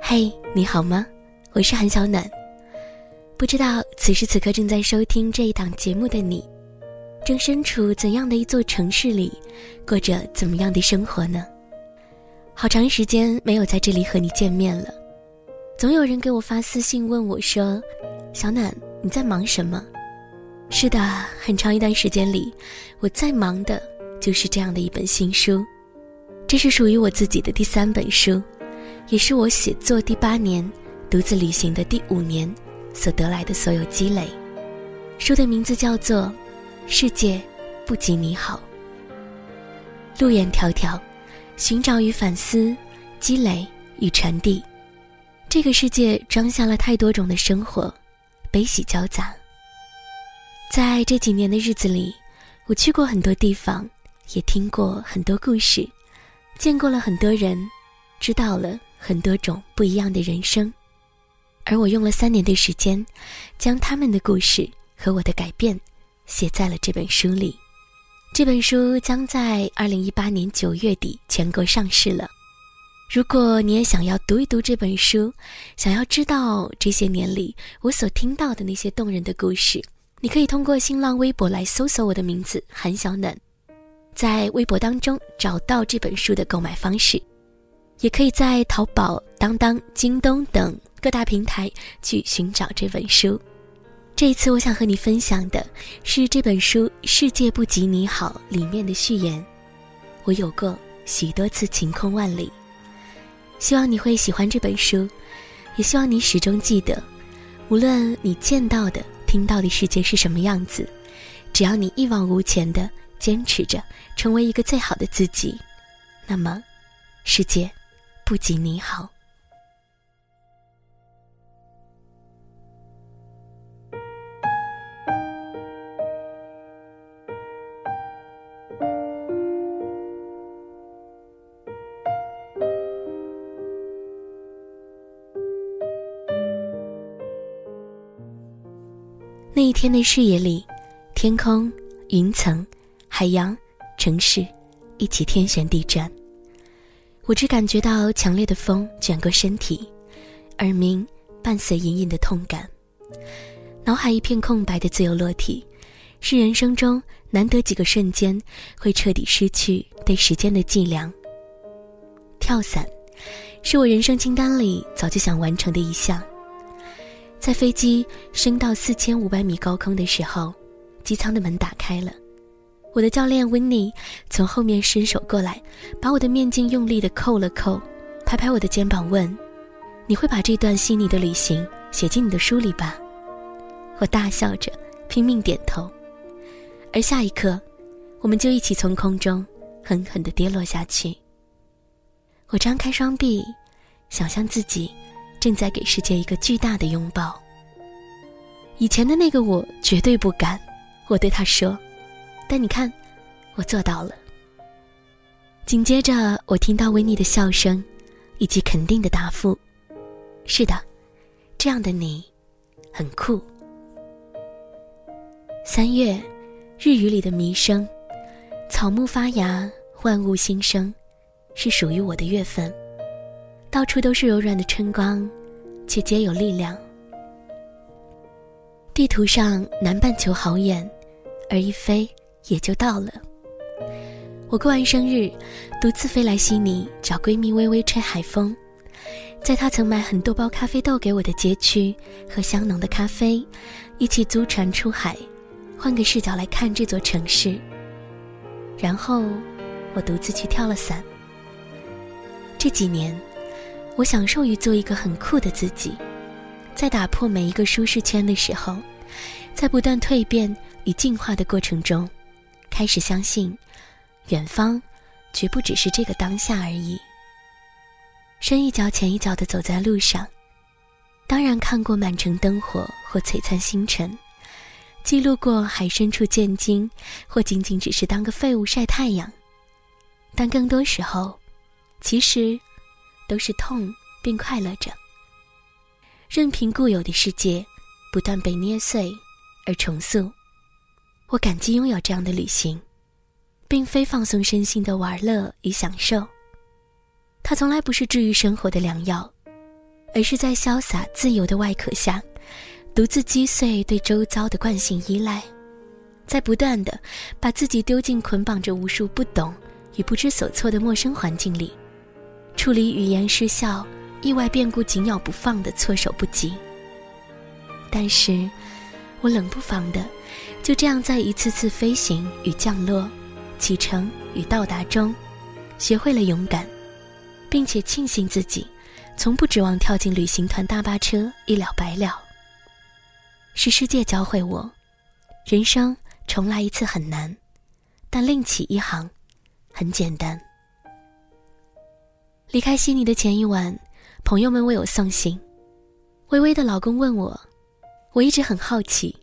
嘿，你好吗？我是韩小暖。不知道此时此刻正在收听这一档节目的你，正身处怎样的一座城市里，过着怎么样的生活呢？好长时间没有在这里和你见面了，总有人给我发私信问我说：“小暖，你在忙什么？”是的，很长一段时间里，我在忙的就是这样的一本新书，这是属于我自己的第三本书，也是我写作第八年、独自旅行的第五年。所得来的所有积累，书的名字叫做《世界不及你好》。路远迢迢，寻找与反思，积累与传递。这个世界装下了太多种的生活，悲喜交杂。在这几年的日子里，我去过很多地方，也听过很多故事，见过了很多人，知道了很多种不一样的人生。而我用了三年的时间，将他们的故事和我的改变，写在了这本书里。这本书将在二零一八年九月底全国上市了。如果你也想要读一读这本书，想要知道这些年里我所听到的那些动人的故事，你可以通过新浪微博来搜索我的名字韩小暖，在微博当中找到这本书的购买方式，也可以在淘宝、当当、京东等。各大平台去寻找这本书。这一次，我想和你分享的是这本书《世界不及你好》里面的序言。我有过许多次晴空万里，希望你会喜欢这本书，也希望你始终记得，无论你见到的、听到的世界是什么样子，只要你一往无前的坚持着，成为一个最好的自己，那么，世界不及你好。那一天的视野里，天空、云层、海洋、城市，一起天旋地转。我只感觉到强烈的风卷过身体，耳鸣伴随隐隐的痛感，脑海一片空白的自由落体，是人生中难得几个瞬间会彻底失去对时间的计量。跳伞，是我人生清单里早就想完成的一项。在飞机升到四千五百米高空的时候，机舱的门打开了，我的教练温妮从后面伸手过来，把我的面镜用力的扣了扣，拍拍我的肩膀问：“你会把这段细腻的旅行写进你的书里吧？”我大笑着拼命点头，而下一刻，我们就一起从空中狠狠地跌落下去。我张开双臂，想象自己。正在给世界一个巨大的拥抱。以前的那个我绝对不敢，我对他说：“但你看，我做到了。”紧接着，我听到维尼的笑声，以及肯定的答复：“是的，这样的你，很酷。”三月，日语里的弥生，草木发芽，万物新生，是属于我的月份。到处都是柔软的春光，却皆有力量。地图上南半球好远，而一飞也就到了。我过完生日，独自飞来悉尼找闺蜜微微吹海风，在她曾买很多包咖啡豆给我的街区，喝香浓的咖啡，一起租船出海，换个视角来看这座城市。然后，我独自去跳了伞。这几年。我享受于做一个很酷的自己，在打破每一个舒适圈的时候，在不断蜕变与进化的过程中，开始相信，远方绝不只是这个当下而已。深一脚浅一脚的走在路上，当然看过满城灯火或璀璨星辰，记录过海深处见鲸，或仅仅只是当个废物晒太阳，但更多时候，其实。都是痛并快乐着，任凭固有的世界不断被捏碎而重塑，我感激拥有这样的旅行，并非放松身心的玩乐与享受。它从来不是治愈生活的良药，而是在潇洒自由的外壳下，独自击碎对周遭的惯性依赖，在不断的把自己丢进捆绑着无数不懂与不知所措的陌生环境里，处理语言失效、意外变故紧咬不放的措手不及。但是，我冷不防的，就这样在一次次飞行与降落、启程与到达中，学会了勇敢，并且庆幸自己，从不指望跳进旅行团大巴车一了百了。是世界教会我，人生重来一次很难，但另起一行，很简单。离开悉尼的前一晚，朋友们为我送行，微微的老公问我。我一直很好奇，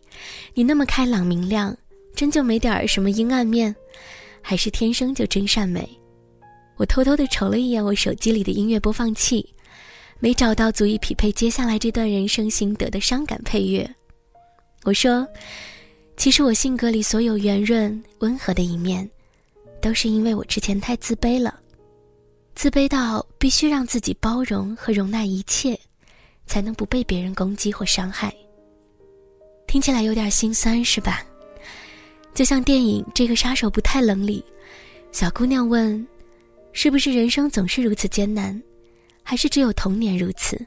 你那么开朗明亮，真就没点儿什么阴暗面，还是天生就真善美？我偷偷的瞅了一眼我手机里的音乐播放器，没找到足以匹配接下来这段人生心得的伤感配乐。我说，其实我性格里所有圆润温和的一面，都是因为我之前太自卑了，自卑到必须让自己包容和容纳一切，才能不被别人攻击或伤害。听起来有点心酸，是吧？就像电影《这个杀手不太冷》里，小姑娘问：“是不是人生总是如此艰难，还是只有童年如此？”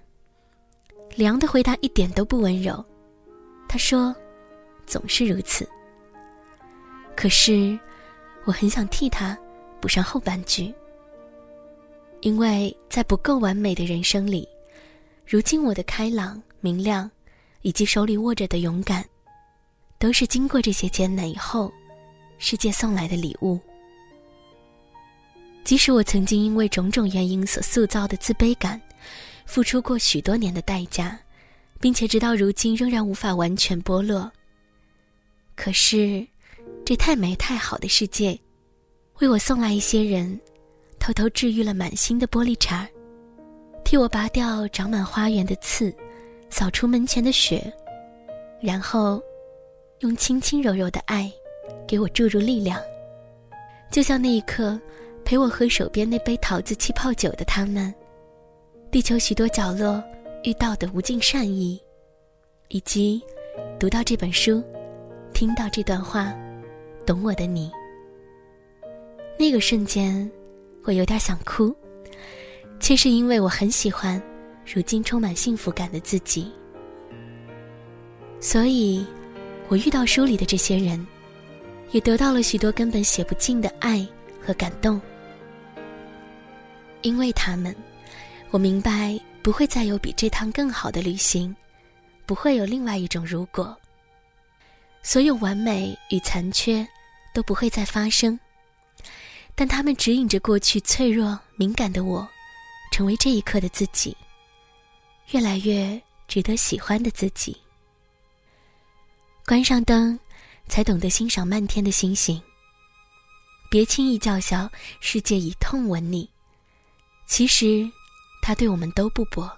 李昂的回答一点都不温柔，他说：“总是如此。”可是，我很想替他补上后半句，因为在不够完美的人生里，如今我的开朗明亮。以及手里握着的勇敢，都是经过这些艰难以后，世界送来的礼物。即使我曾经因为种种原因所塑造的自卑感，付出过许多年的代价，并且直到如今仍然无法完全剥落。可是，这太美太好的世界，为我送来一些人，偷偷治愈了满心的玻璃碴，替我拔掉长满花园的刺。扫除门前的雪，然后用轻轻柔柔的爱给我注入力量，就像那一刻陪我喝手边那杯桃子气泡酒的他们，地球许多角落遇到的无尽善意，以及读到这本书、听到这段话、懂我的你。那个瞬间，我有点想哭，却是因为我很喜欢。如今充满幸福感的自己，所以，我遇到书里的这些人，也得到了许多根本写不尽的爱和感动。因为他们，我明白不会再有比这趟更好的旅行，不会有另外一种如果。所有完美与残缺都不会再发生，但他们指引着过去脆弱敏感的我，成为这一刻的自己。越来越值得喜欢的自己。关上灯，才懂得欣赏漫天的星星。别轻易叫嚣世界以痛吻你，其实，它对我们都不薄。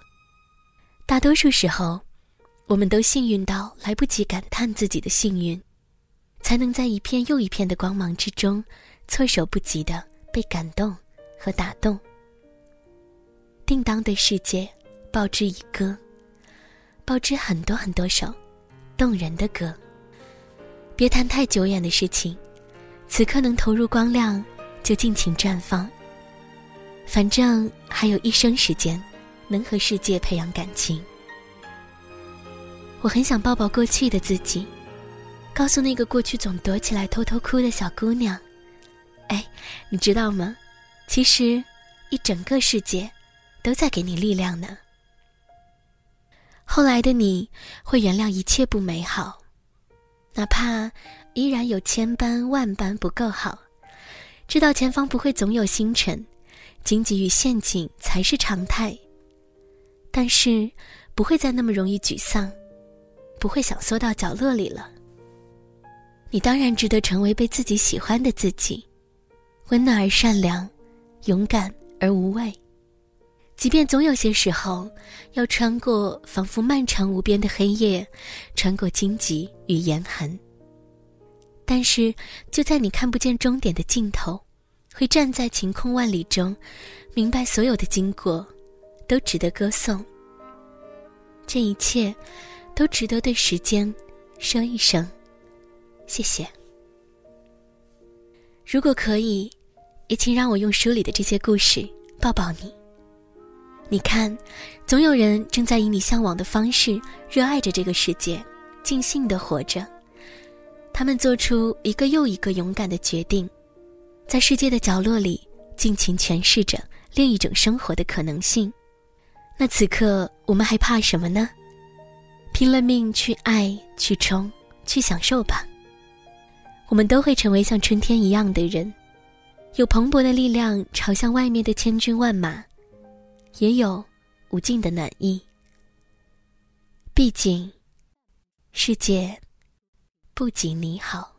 大多数时候，我们都幸运到来不及感叹自己的幸运，才能在一片又一片的光芒之中，措手不及的被感动和打动。叮当对世界。报之以歌，报之很多很多首动人的歌。别谈太久远的事情，此刻能投入光亮，就尽情绽放。反正还有一生时间，能和世界培养感情。我很想抱抱过去的自己，告诉那个过去总躲起来偷偷哭的小姑娘：“哎，你知道吗？其实，一整个世界，都在给你力量呢。”后来的你会原谅一切不美好，哪怕依然有千般万般不够好，知道前方不会总有星辰，荆棘与陷阱才是常态。但是不会再那么容易沮丧，不会想缩到角落里了。你当然值得成为被自己喜欢的自己，温暖而善良，勇敢而无畏。即便总有些时候，要穿过仿佛漫长无边的黑夜，穿过荆棘与严寒，但是就在你看不见终点的尽头，会站在晴空万里中，明白所有的经过，都值得歌颂。这一切，都值得对时间说一声谢谢。如果可以，也请让我用书里的这些故事抱抱你。你看，总有人正在以你向往的方式热爱着这个世界，尽兴的活着。他们做出一个又一个勇敢的决定，在世界的角落里尽情诠释着另一种生活的可能性。那此刻我们还怕什么呢？拼了命去爱，去冲，去享受吧。我们都会成为像春天一样的人，有蓬勃的力量朝向外面的千军万马，也有无尽的暖意。毕竟，世界不仅你好。